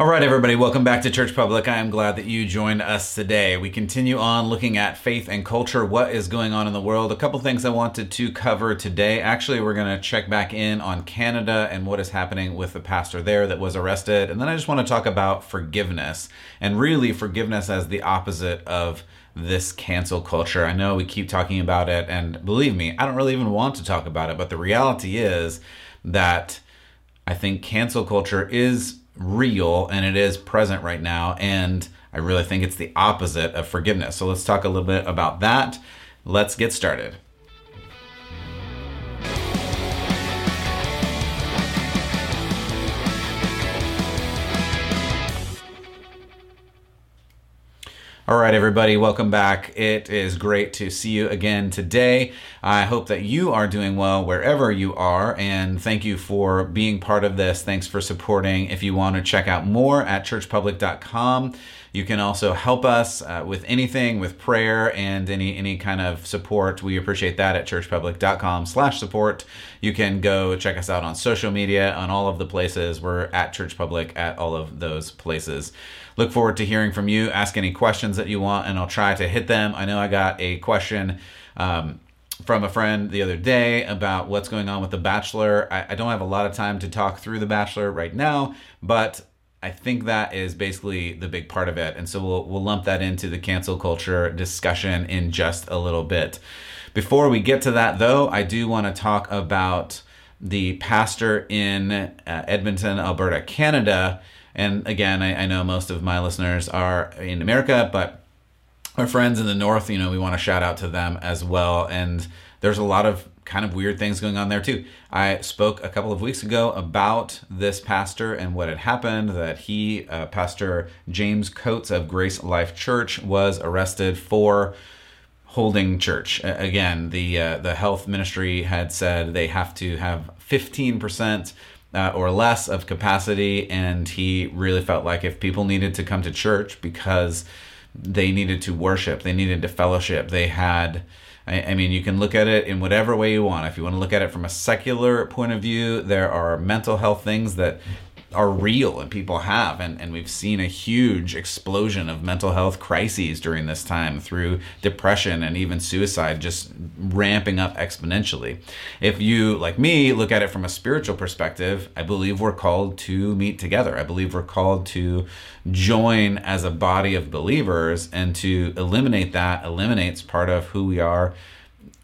All right, everybody, welcome back to Church Public. I am glad that you joined us today. We continue on looking at faith and culture, what is going on in the world. A couple things I wanted to cover today. Actually, we're going to check back in on Canada and what is happening with the pastor there that was arrested. And then I just want to talk about forgiveness and really forgiveness as the opposite of this cancel culture. I know we keep talking about it, and believe me, I don't really even want to talk about it, but the reality is that I think cancel culture is real and it is present right now. And I really think it's the opposite of forgiveness. So let's talk a little bit about that. Let's get started. All right, everybody, welcome back. It is great to see you again today. I hope that you are doing well wherever you are, and thank you for being part of this. Thanks for supporting. If you want to check out more at churchpublic.com, you can also help us uh, with anything, with prayer and any any kind of support. We appreciate that at churchpublic.com/support. You can go check us out on social media on all of the places. We're at Church Public at all of those places. Look forward to hearing from you. Ask any questions that you want, and I'll try to hit them. I know I got a question. Um, from a friend the other day about what's going on with The Bachelor. I, I, don't have a lot of time to talk through The Bachelor right now, but I think that is basically the big part of it. And so we'll, we'll lump that into the cancel culture discussion in just a little bit. Before we get to that, though, I do want to talk about the pastor in uh, Edmonton, Alberta, Canada and again, I, I know most of my listeners are in America, but our friends in the north, you know, we want to shout out to them as well. And there's a lot of kind of weird things going on there too. I spoke a couple of weeks ago about this pastor and what had happened that he, uh, Pastor James Coates of Grace Life Church, was arrested for holding church. Again, the uh, the health ministry had said they have to have 15% uh, or less of capacity. And he really felt like if people needed to come to church because they needed to worship, they needed to fellowship, they had. I, mean, you can look at it in whatever way you want. If you want to look at it from a secular point of view, there are mental health things that are real and people have. And, and we've seen a huge explosion of mental health crises during this time through depression and even suicide just ramping up exponentially. If you like me look at it from a spiritual perspective i believe we're called to meet together. I believe we're called to join as a body of believers and to eliminate that eliminates part of who we are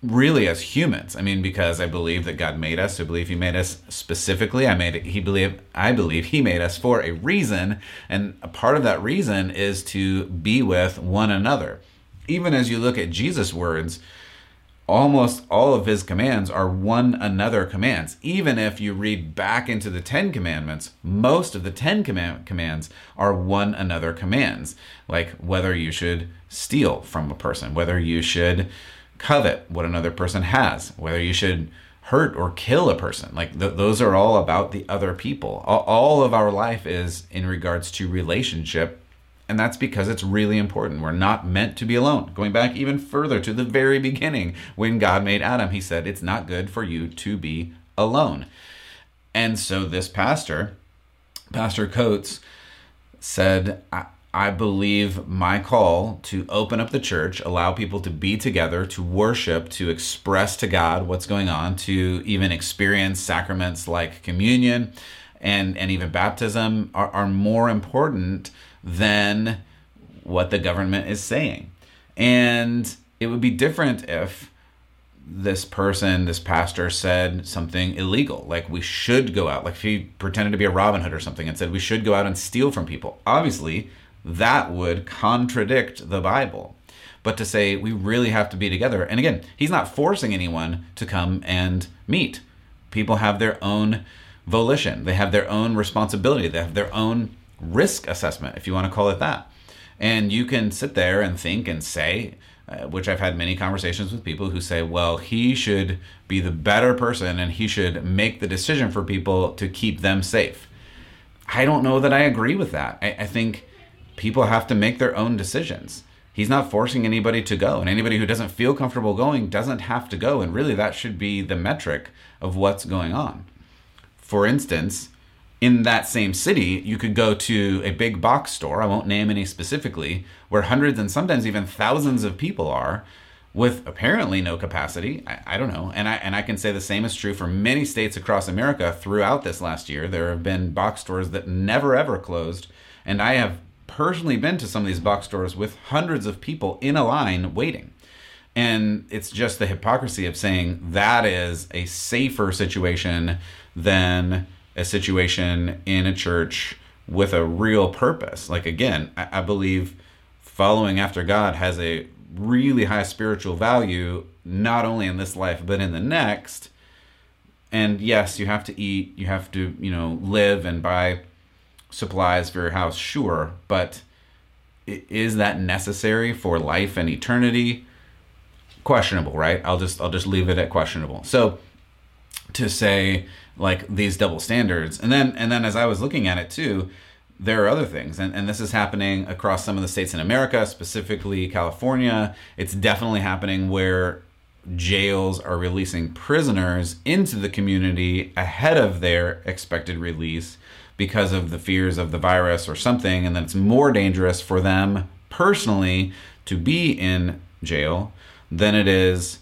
really as humans. I mean, because I believe that God made us. I believe He made us specifically. I made it, He believe I believe He made us for a reason, and a part of that reason is to be with one another. Even as you look at Jesus' words, almost all of his commands are one another commands. Even if you read back into the Ten Commandments, most of the Ten command- commands are one another commands, like whether you should steal from a person, whether you should covet what another person has, whether you should hurt or kill a person. Like th- those are all about the other people. All, all of our life is in regards to relationship. And that's because it's really important. We're not meant to be alone. Going back even further to the very beginning, when God made Adam, he said, It's not good for you to be alone. And so this pastor, Pastor Coates, said, I believe my call to open up the church, allow people to be together, to worship, to express to God what's going on, to even experience sacraments like communion and, and even baptism are, are more important than what the government is saying. And it would be different if this person, this pastor said something illegal, like we should go out, like if he pretended to be a Robin Hood or something and said we should go out and steal from people. Obviously, that would contradict the Bible. But to say we really have to be together, and again, he's not forcing anyone to come and meet. People have their own volition, they have their own responsibility, they have their own risk assessment, if you want to call it that. And you can sit there and think and say, uh, which I've had many conversations with people who say, well, he should be the better person and he should make the decision for people to keep them safe. I don't know that I agree with that. I, I think people have to make their own decisions. He's not forcing anybody to go, and anybody who doesn't feel comfortable going doesn't have to go. And really, that should be the metric of what's going on. For instance, in that same city, you could go to a big box store, I won't name any specifically, where hundreds and sometimes even thousands of people are with apparently no capacity. I, I, don't know. And I and I can say the same is true for many states across America throughout this last year. There have been box stores that never ever closed. And I have personally been to some of these box stores with hundreds of people in a line waiting. And it's just the hypocrisy of saying that is a safer situation than a situation in a church with a real purpose. Like, again, I, I believe following after God has a really high spiritual value, not only in this life, but in the next. And yes, you have to eat, you have to, you know, live and buy supplies for your house, sure, but is that necessary for life and eternity? Questionable, right? I'll just I'll just leave it at questionable. So to say like these double standards, and then and then as I was looking at it too, there are other things, and, and this is happening across some of the states in America, specifically California. It's definitely happening where jails are releasing prisoners into the community ahead of their expected release because of the fears of the virus or something, and then it's more dangerous for them personally to be in jail than it is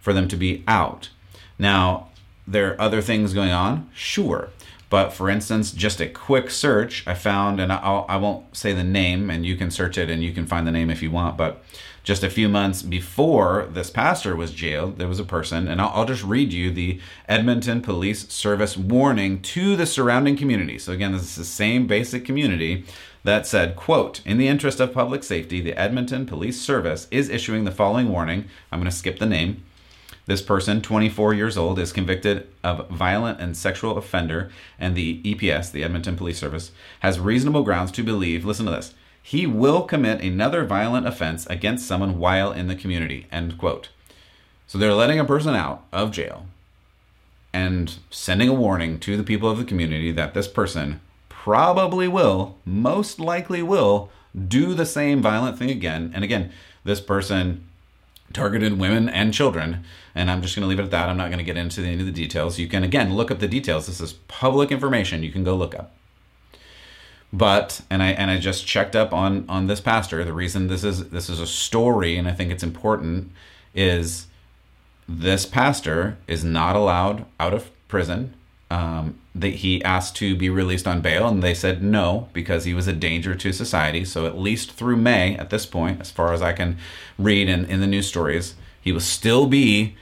for them to be out. Now, there are other things going on, sure. But for instance, just a quick search, I found, and I'll, I won't say the name, and you can search it and you can find the name if you want. But just a few months before this pastor was jailed, there was a person, and I'll, I'll just read you the Edmonton Police Service warning to the surrounding community. So again, this is the same basic community that said, quote, in the interest of public safety, the Edmonton Police Service is issuing the following warning. I'm going to skip the name. This person, 24 years old, is convicted of violent and sexual offender, and the EPS, the Edmonton Police Service, has reasonable grounds to believe, listen to this, he will commit another violent offense against someone while in the community, end quote. So they're letting a person out of jail and sending a warning to the people of the community that this person probably will, most likely will, do the same violent thing again. And again, this person targeted women and children. And I'm just going to leave it at that. I'm not going to get into any of the details. You can, again, look up the details. This is public information you can go look up. But and I and I just checked up on on this pastor. The reason this is this is a story, and I think it's important, is this pastor is not allowed out of prison. Um, that he asked to be released on bail, and they said no because he was a danger to society. So at least through May, at this point, as far as I can read in, in the news stories, he will still be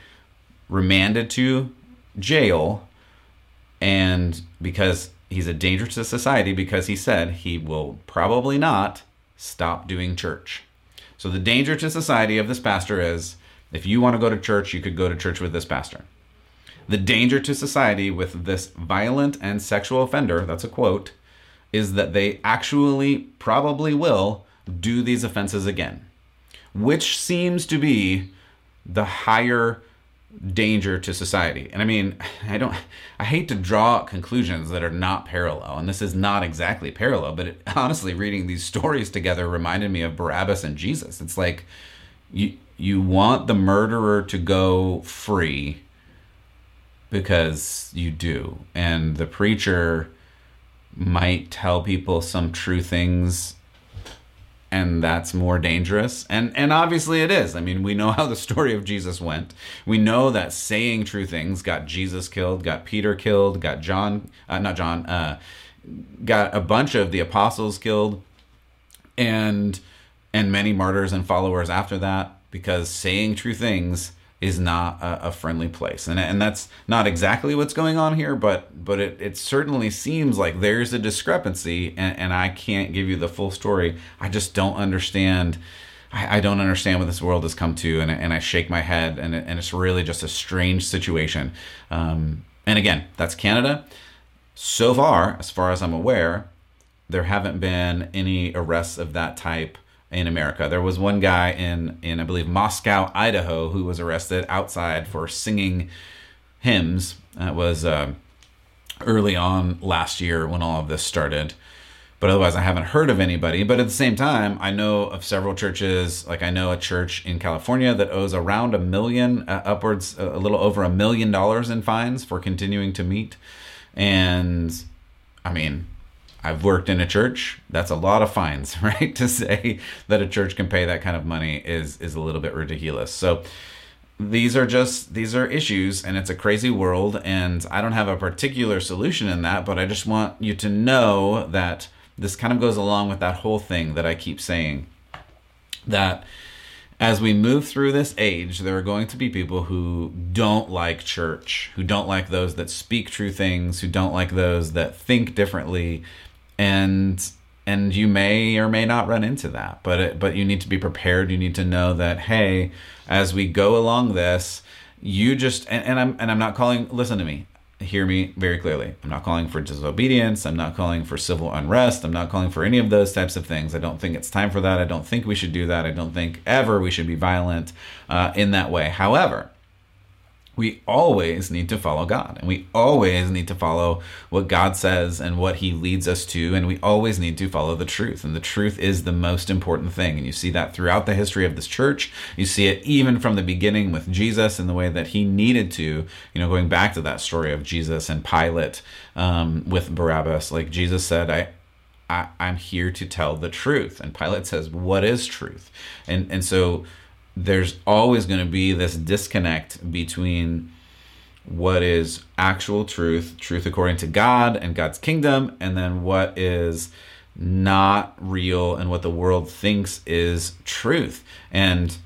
remanded to jail, and because he's a danger to society, because he said he will probably not stop doing church. So the danger to society of this pastor is if you want to go to church, you could go to church with this pastor. The danger to society with this violent and sexual offender, that's a quote, is that they actually probably will do these offenses again, which seems to be the higher danger to society. And I mean, I don't I hate to draw conclusions that are not parallel, and this is not exactly parallel, but it, honestly reading these stories together reminded me of Barabbas and Jesus. It's like you you want the murderer to go free because you do. And the preacher might tell people some true things and that's more dangerous. And and obviously it is. I mean we know how the story of jesus went. We know that saying true things got jesus killed got peter killed got john uh, not john uh, got a bunch of the apostles killed and and many martyrs and followers after that because saying true things is not a, a, friendly place. And, and that's not exactly what's going on here but but it, it certainly seems like there's a discrepancy and, and i can't give you the full story. I just don't understand I, I don't understand what this world has come to and, and i shake my head and, and it's really just a strange situation. Um, and again that's canada. So far as far as i'm aware there haven't been any arrests of that type in America. There was one guy in in I believe Moscow, Idaho, who was arrested outside for singing hymns. That was uh, early on last year when all of this started. But otherwise, I haven't heard of anybody. But at the same time, I know of several churches. Like I know a church in California that owes around a million, uh, upwards, a little over a million dollars in fines for continuing to meet. And I mean, I've worked in a church. That's a lot of fines, right? To say that a church can pay that kind of money is is a little bit ridiculous. So these are just these are issues and it's a crazy world and I don't have a particular solution in that, but I just want you to know that this kind of goes along with that whole thing that I keep saying that as we move through this age, there are going to be people who don't like church, who don't like those that speak true things, who don't like those that think differently, and and you may or may not run into that. But it, but you need to be prepared. You need to know that hey, as we go along this, you just and, and I'm and I'm not calling. Listen to me hear me very clearly. I'm not calling for disobedience. I'm not calling for civil unrest. I'm not calling for any of those types of things. I don't think it's time for that. I don't think we should do that. I don't think ever we should be violent uh, in that way. However, we always need to follow God and we always need to follow what God says and what he leads us to and we always need to follow the truth and the truth is the most important thing and you see that throughout the history of this church you see it even from the beginning with Jesus in the way that he needed to you know going back to that story of Jesus and Pilate um, with Barabbas like Jesus said I I, I'm here to tell the truth. And Pilate says, What is truth? And and so there's always going to be this disconnect between what is actual truth, truth according to God and God's kingdom, and then what is not real and what the world thinks is truth. And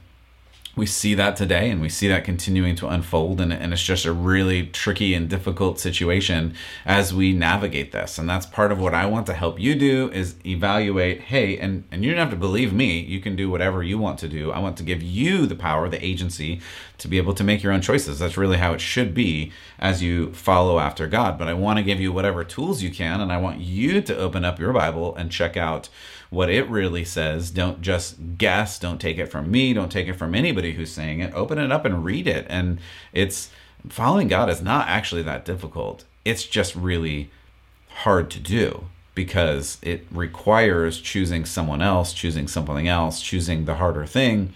we see that today and we see that continuing to unfold and, and it's just a really tricky and difficult situation as we navigate this. And that's part of what i want to help you do is evaluate hey and, and you don't have to believe me. You can do whatever you want to do. I want to give you the power the agency to be able to make your own choices. That's really how it should be as you follow after god. But i want to give you whatever tools you can and i want you to open up your bible and check out what it really says. Don't just guess. Don't take it from me. Don't take it from anybody who's saying it. Open it up and read it. And it's following God is not actually that difficult. It's just really hard to do because it requires choosing someone else, choosing something else, choosing the harder thing.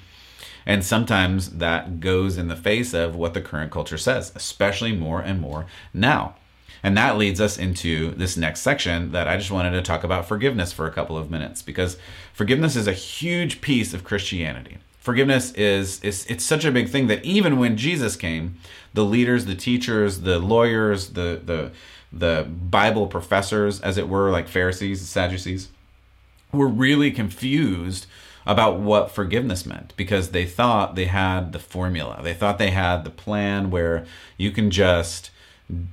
And sometimes that goes in the face of what the current culture says, especially more and more now. And that leads us into this next section that I just wanted to talk about forgiveness for a couple of minutes because forgiveness is a huge piece of Christianity. Forgiveness is, is it's such a big thing that even when Jesus came, the leaders, the teachers, the lawyers, the the the Bible professors, as it were, like Pharisees, Sadducees, were really confused about what forgiveness meant because they thought they had the formula. They thought they had the plan where you can just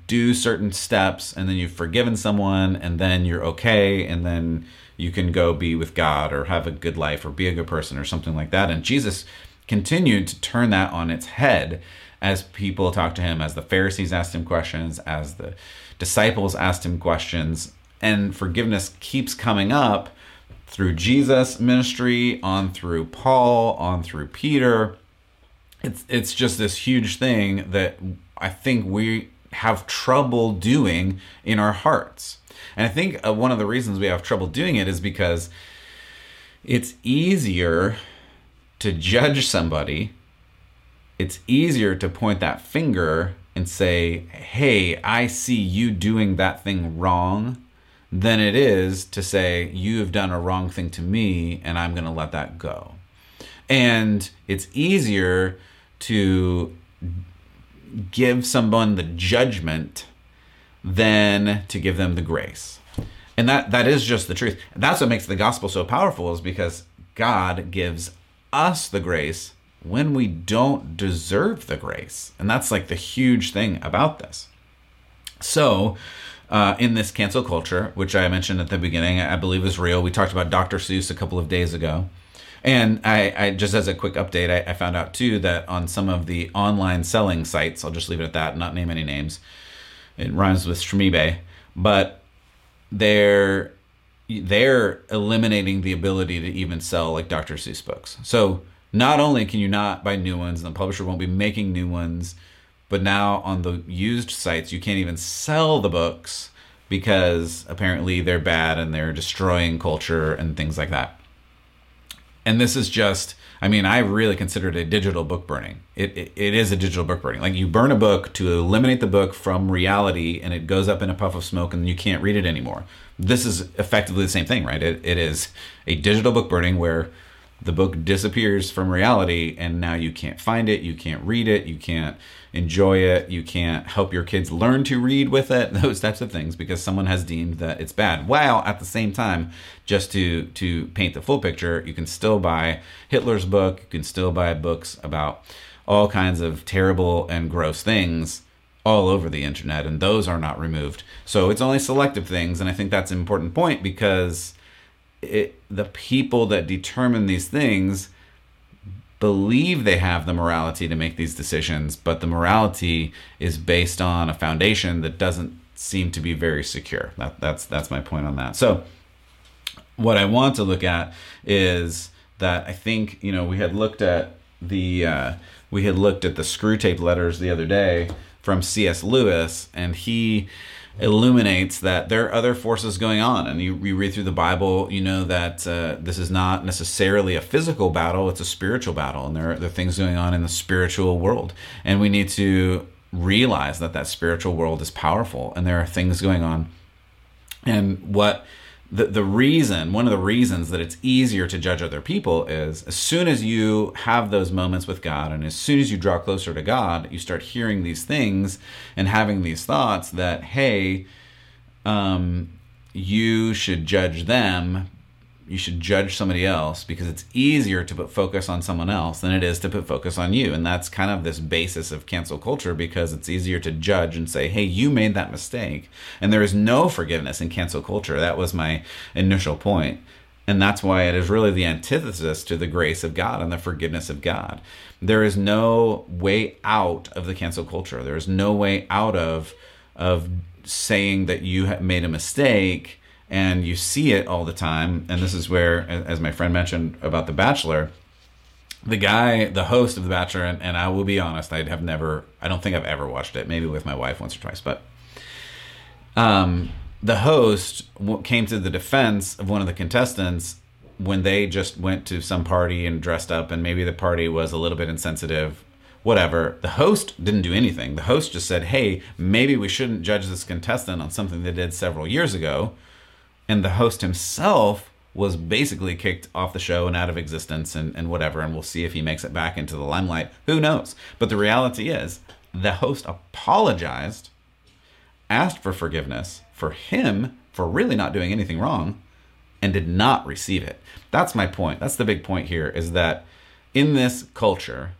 do certain steps and then you've forgiven someone and then you're okay and then you can go be with God or have a good life or be a good person or something like that. And Jesus continued to turn that on its head as people talked to him, as the Pharisees asked him questions, as the disciples asked him questions. And forgiveness keeps coming up through Jesus' ministry, on through Paul, on through Peter. It's it's just this huge thing that I think we have trouble doing in our hearts. And I think uh, one of the reasons we have trouble doing it is because it's easier to judge somebody. It's easier to point that finger and say, hey, I see you doing that thing wrong, than it is to say, you have done a wrong thing to me and I'm going to let that go. And it's easier to give someone the judgment than to give them the grace. And that that is just the truth. That's what makes the gospel so powerful is because God gives us the grace when we don't deserve the grace. And that's like the huge thing about this. So, uh, in this cancel culture, which I mentioned at the beginning, I believe is real. We talked about Dr. Seuss a couple of days ago. And I, I, just as a quick update, I, I, found out too that on some of the online selling sites, I'll just leave it at that, not name any names. It rhymes with Shmibe, but they're they're eliminating the ability to even sell like Dr. Seuss books. So not only can you not buy new ones, and the publisher won't be making new ones, but now on the used sites you can't even sell the books because apparently they're bad and they're destroying culture and things like that and this is just I mean, I really consider it a digital book burning. It, it, it is a digital book burning. Like you burn a book to eliminate the book from reality and it goes up in a puff of smoke and you can't read it anymore. This is effectively the same thing, right? It, it is a digital book burning where the book disappears from reality and now you can't find it, you can't read it, you can't enjoy it, you can't help your kids learn to read with it, those types of things because someone has deemed that it's bad. While at the same time, just to to paint the full picture, you can still buy Hitler's book, you can still buy books about all kinds of terrible and gross things all over the internet and those are not removed. So it's only selective things and I think that's an important point because it, the people that determine these things believe they have the morality to make these decisions, but the morality is based on a foundation that doesn't seem to be very secure. That, that's that's my point on that. So, what I want to look at is that I think you know we had looked at the uh, we had looked at the Screwtape letters the other day from C.S. Lewis, and he illuminates that there are other forces going on. And you, you read through the Bible, you know that uh, this is not necessarily a physical battle, it's a spiritual battle. And there are, there are things going on in the spiritual world. And we need to realize that that spiritual world is powerful and there are things going on. And what the, the reason, one of the reasons that it's easier to judge other people is as soon as you have those moments with God and as soon as you draw closer to God, you start hearing these things and having these thoughts that, hey, um, you should judge them you should judge somebody else because it's easier to put focus on someone else than it is to put focus on you. And that's kind of this basis of cancel culture because it's easier to judge and say, hey, you made that mistake. And there is no forgiveness in cancel culture. That was my initial point. And that's why it is really the antithesis to the grace of God and the forgiveness of God. There is no way out of the cancel culture. There is no way out of of saying that you have made a mistake and you see it all the time. And this is where, as my friend mentioned about The Bachelor, the guy, the host of The Bachelor, and, and I will be honest, I have never, I don't think I've ever watched it. Maybe with my wife once or twice, but um, the host came to the defense of one of the contestants when they just went to some party and dressed up, and maybe the party was a little bit insensitive whatever. The host didn't do anything. The host just said, hey, maybe we shouldn't judge this contestant on something they did several years ago and the host himself was basically kicked off the show and out of existence and, and whatever and we'll see if he makes it back into the limelight who knows but the reality is the host apologized asked for forgiveness for him for really not doing anything wrong and did not receive it that's my point that's the big point here is that in this culture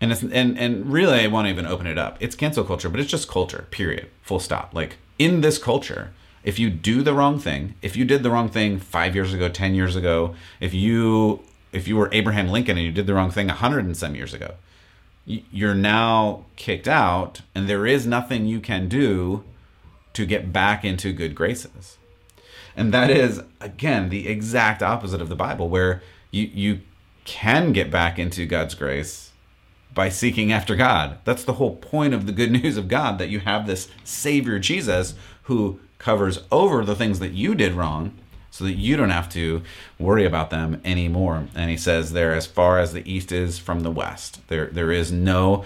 and it's and and really I want to even open it up. It's cancel culture, but it's just culture. Period. Full stop. Like in this culture, if you do the wrong thing, if you did the wrong thing five years ago, ten years ago, if you if you were Abraham Lincoln and you did the wrong thing a hundred and some years ago, you're now kicked out, and there is nothing you can do to get back into good graces. And that is again the exact opposite of the Bible, where you you can get back into God's grace by seeking after God. That's the whole point of the good news of God that you have this Savior Jesus who covers over the things that you did wrong so that you don't have to worry about them anymore. And he says there as far as the east is from the west. There there is no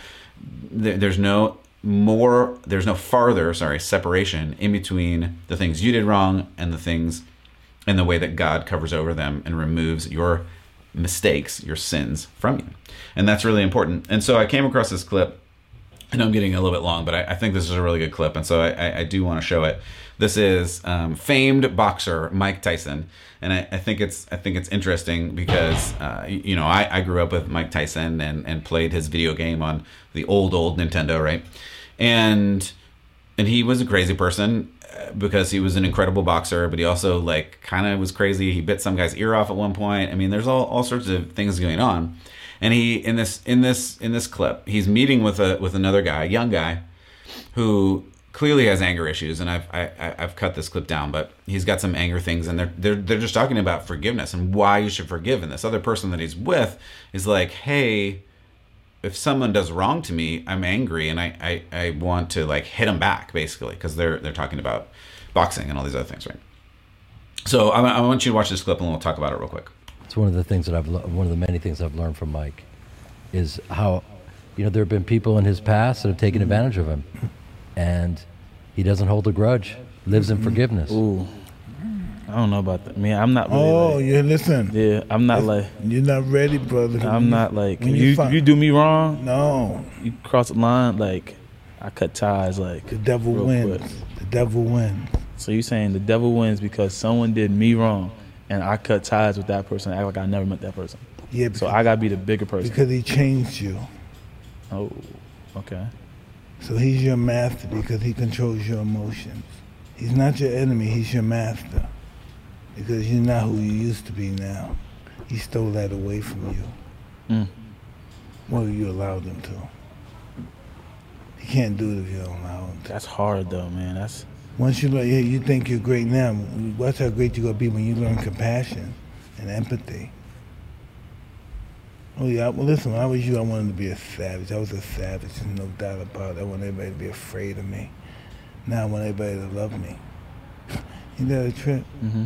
there, there's no more there's no farther, sorry, separation in between the things you did wrong and the things and the way that God covers over them and removes your mistakes, your sins from you. And that's really important. And so I came across this clip I know I'm getting a little bit long, but I, I, think this is a really good clip, and so I, I, I do want to show it. This is um, famed boxer Mike Tyson, and I, think it's I think it's interesting because uh, you know I, grew up with Mike Tyson and, and played his video game on the old old Nintendo, right? And and he was a crazy person uh, because he was an incredible boxer, but he also like kind of was crazy. He bit some guy's ear off at one point. I mean, there's all, all sorts of things going on and he in this in this in this clip he's meeting with a with another guy a young guy who clearly has anger issues. And I've I, I've cut this clip down but he's got some anger things and they're they're they're just talking about forgiveness and why you should forgive. And this other person that he's with is like hey if someone does wrong to me I'm angry and I I, I want to like hit them back basically because they're they're talking about boxing and all these other things right? So I, I want you to watch this clip and we'll talk about it real quick It's one of the things that I've le- one of the many things I've learned from Mike is how you know there have been people in his past that have taken mm-hmm. advantage of him, and he doesn't hold a grudge. Lives in mm-hmm. forgiveness. Ooh, I don't know about that. Man, I'm not really. Oh, like, yeah, listen. yeah, I'm not like. You're not ready, brother. I'm not like. when You, you you, do me wrong, No, you cross the line. Like, I cut ties. Like, the devil wins. quick. The devil wins. so you're saying the devil wins because someone did me wrong, and I cut ties with that person. Act like I never met that person. Yeah, So I gotta be the bigger person. because he changed you. Oh, okay. So he's your master because he controls your emotions. He's not your enemy, he's your master. Because you're not who you used to be now. He stole that away from you. Mm. Well, you allowed him to. He can't do it if you don't allow him to. That's hard though, man. That's Once you learn, you think you're great now. Watch how great you're gonna be when you learn compassion and empathy. Oh yeah, well listen, when I was you, I wanted to be a savage. I was a savage, there's no doubt about it. I want everybody to be afraid of me. Now I want everybody to love me. You know the trip? hmm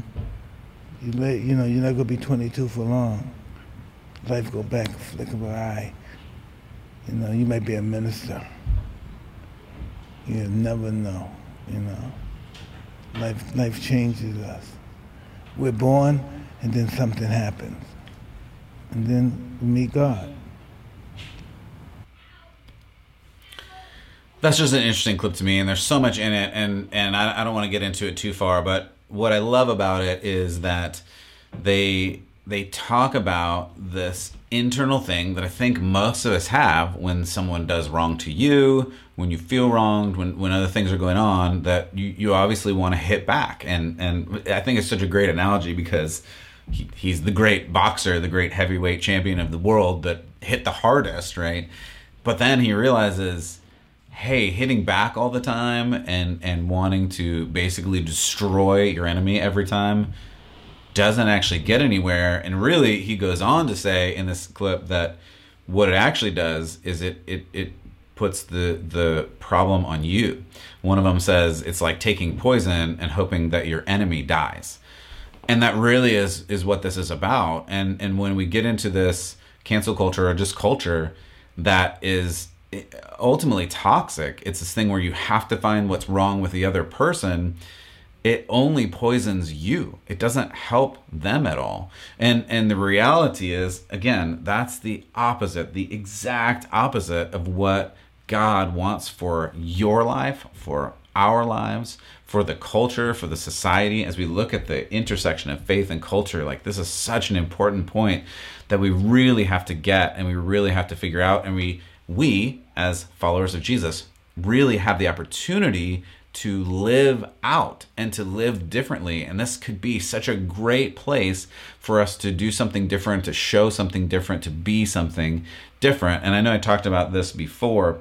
You let, you know, you're not gonna be 22 for long. Life go back a flick of an eye. You know, you might be a minister. You never know. You know, life life changes us. We're born, and then something happens, and then we meet God. That's just an interesting clip to me, and there's so much in it, and and I, I don't want to get into it too far, but what I love about it is that they they talk about this internal thing that I think most of us have when someone does wrong to you, when you feel wronged, when when other things are going on, that you, you obviously want to hit back, and and I think it's such a great analogy because he, he's the great boxer, the great heavyweight champion of the world that hit the hardest, right? But then he realizes hey, hitting back all the time and and wanting to basically destroy your enemy every time doesn't actually get anywhere. And really, he goes on to say in this clip that what it actually does is it it it puts the the problem on you. One of them says it's like taking poison and hoping that your enemy dies. And that really is is what this is about. And and when we get into this cancel culture or just culture that is eh, ultimately toxic. It's this thing where you have to find what's wrong with the other person. It only poisons you. It doesn't help them at all. And and the reality is again, that's the opposite, the exact opposite of what God wants for your life, for our lives, for the culture, for the society as we look at the intersection of faith and culture. Like this is such an important point that we really have to get and we really have to figure out and we we, as followers of Jesus, really have the opportunity to live out and to live differently. And this could be such a great place for us to do something different, to show something different, to be something different. And I know I talked about this before.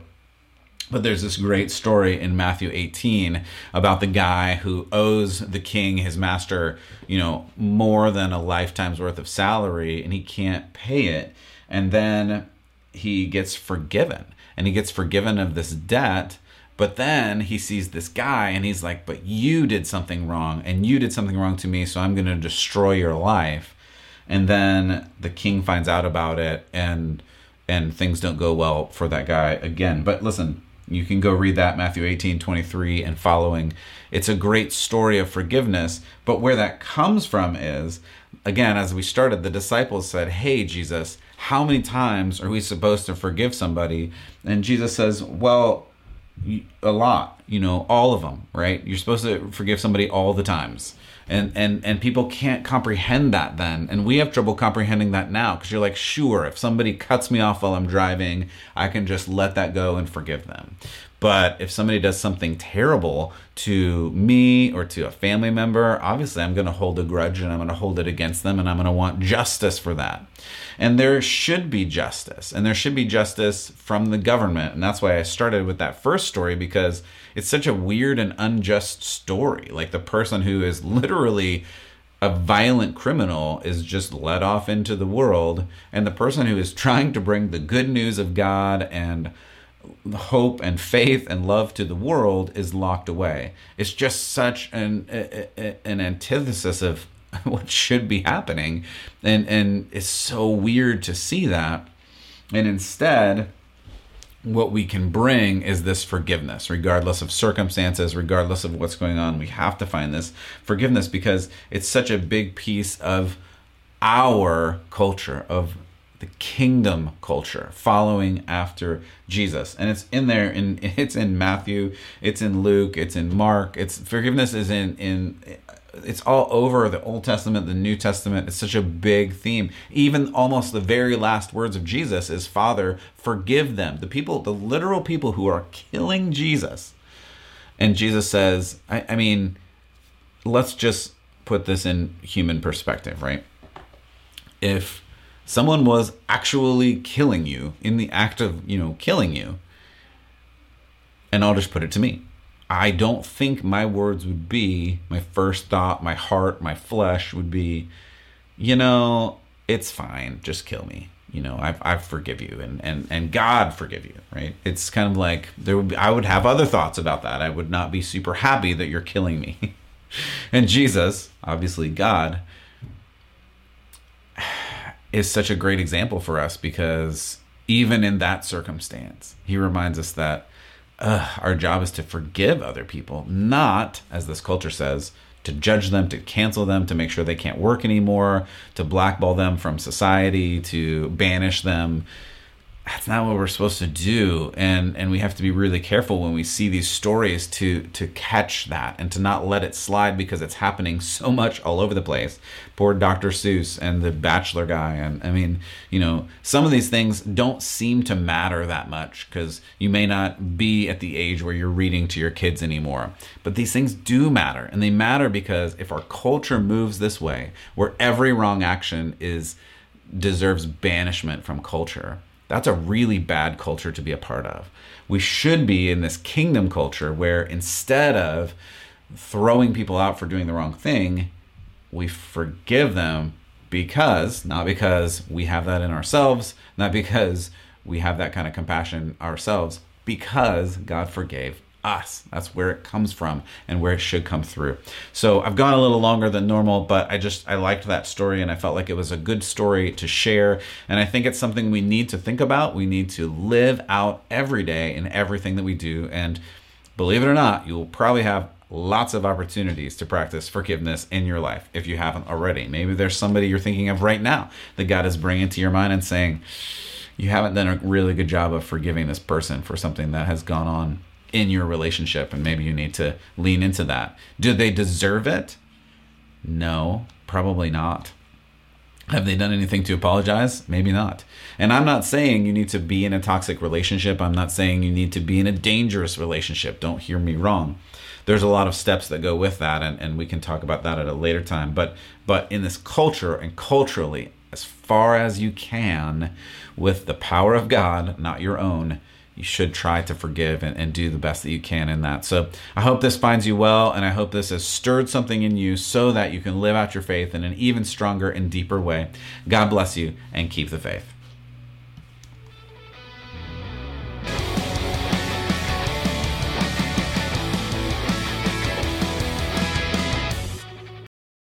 But there's this great story in Matthew 18 about the guy who owes the king, his master, you know, more than a lifetime's worth of salary and he can't pay it. And then he gets forgiven and he gets forgiven of this debt. But then he sees this guy and he's like but you did something wrong and you did something wrong to me so i'm going to destroy your life. And then the king finds out about it and and things don't go well for that guy again. But listen you can go read that matthew 18 23 and following it's a great story of forgiveness but where that comes from is again as we started the disciples said hey jesus how many times are we supposed to forgive somebody? And Jesus says, well, a lot, you know, all of them, right? You're supposed to forgive somebody all the times. And and and people can't comprehend that then. And we have trouble comprehending that now because you're like, sure, if somebody cuts me off while I'm driving, I can just let that go and forgive them. But if somebody does something terrible to me or to a family member, obviously I'm going to hold a grudge and I'm going to hold it against them and I'm going to want justice for that. And there should be justice, and there should be justice from the government. And that's why I started with that first story because it's such a weird and unjust story. Like the person who is literally a violent criminal is just let off into the world, and the person who is trying to bring the good news of God and hope and faith and love to the world is locked away. It's just such an an antithesis of what should be happening and and it's so weird to see that and instead what we can bring is this forgiveness regardless of circumstances regardless of what's going on. We have to find this forgiveness because it's such a big piece of our culture of the kingdom culture following after Jesus. And it's in there in it's in Matthew it's in Luke it's in Mark. It's forgiveness is in in it's all over the Old Testament the New Testament. It's such a big theme. Even almost the very last words of Jesus is father forgive them. The people the literal people who are killing Jesus. And Jesus says I, I mean let's just put this in human perspective right? If someone was actually killing you in the act of, you know, killing you, and I'll just put it to me. I don't think my words would be, my first thought, my heart, my flesh would be, you know, it's fine, just kill me. You know, I, I forgive you and, and, and God forgive you, right? It's kind of like there would be, I would have other thoughts about that. I would not be super happy that you're killing me. and Jesus, obviously God, is such a great example for us because even in that circumstance, he reminds us that uh, our job is to forgive other people, not, as this culture says, to judge them, to cancel them, to make sure they can't work anymore, to blackball them from society, to banish them that's not what we're supposed to do. And and we have to be really careful when we see these stories to to catch that and to not let it slide because it's happening so much all over the place. Poor dr seuss and the bachelor guy. And i mean you know some of these things don't seem to matter that much because you may not be at the age where you're reading to your kids anymore. But these things do matter and they matter because if our culture moves this way where every wrong action is deserves banishment from culture that's a really bad culture to be a part of. We should be in this kingdom culture where instead of throwing people out for doing the wrong thing, we forgive them because, not because we have that in ourselves, not because we have that kind of compassion ourselves, because God forgave us. That's where it comes from and where it should come through. So I've gone a little longer than normal, but I just I liked that story and I felt like it was a good story to share. And I think it's something we need to think about. We need to live out every day in everything that we do. And believe it or not, you will probably have lots of opportunities to practice forgiveness in your life if you haven't already. Maybe there's somebody you're thinking of right now that God is bringing to your mind and saying, you haven't done a really good job of forgiving this person for something that has gone on in your relationship and maybe you need to lean into that. Do they deserve it? No, probably not. Have they done anything to apologize? Maybe not. And I'm not saying you need to be in a toxic relationship. I'm not saying you need to be in a dangerous relationship. Don't hear me wrong. There's a lot of steps that go with that and, and we can talk about that at a later time. But but in this culture and culturally, as far as you can, with the power of God, not your own, you should try to forgive and, and, do the best that you can in that. So I hope this finds you well, and I hope this has stirred something in you so that you can live out your faith in an even stronger and deeper way. God bless you and keep the faith.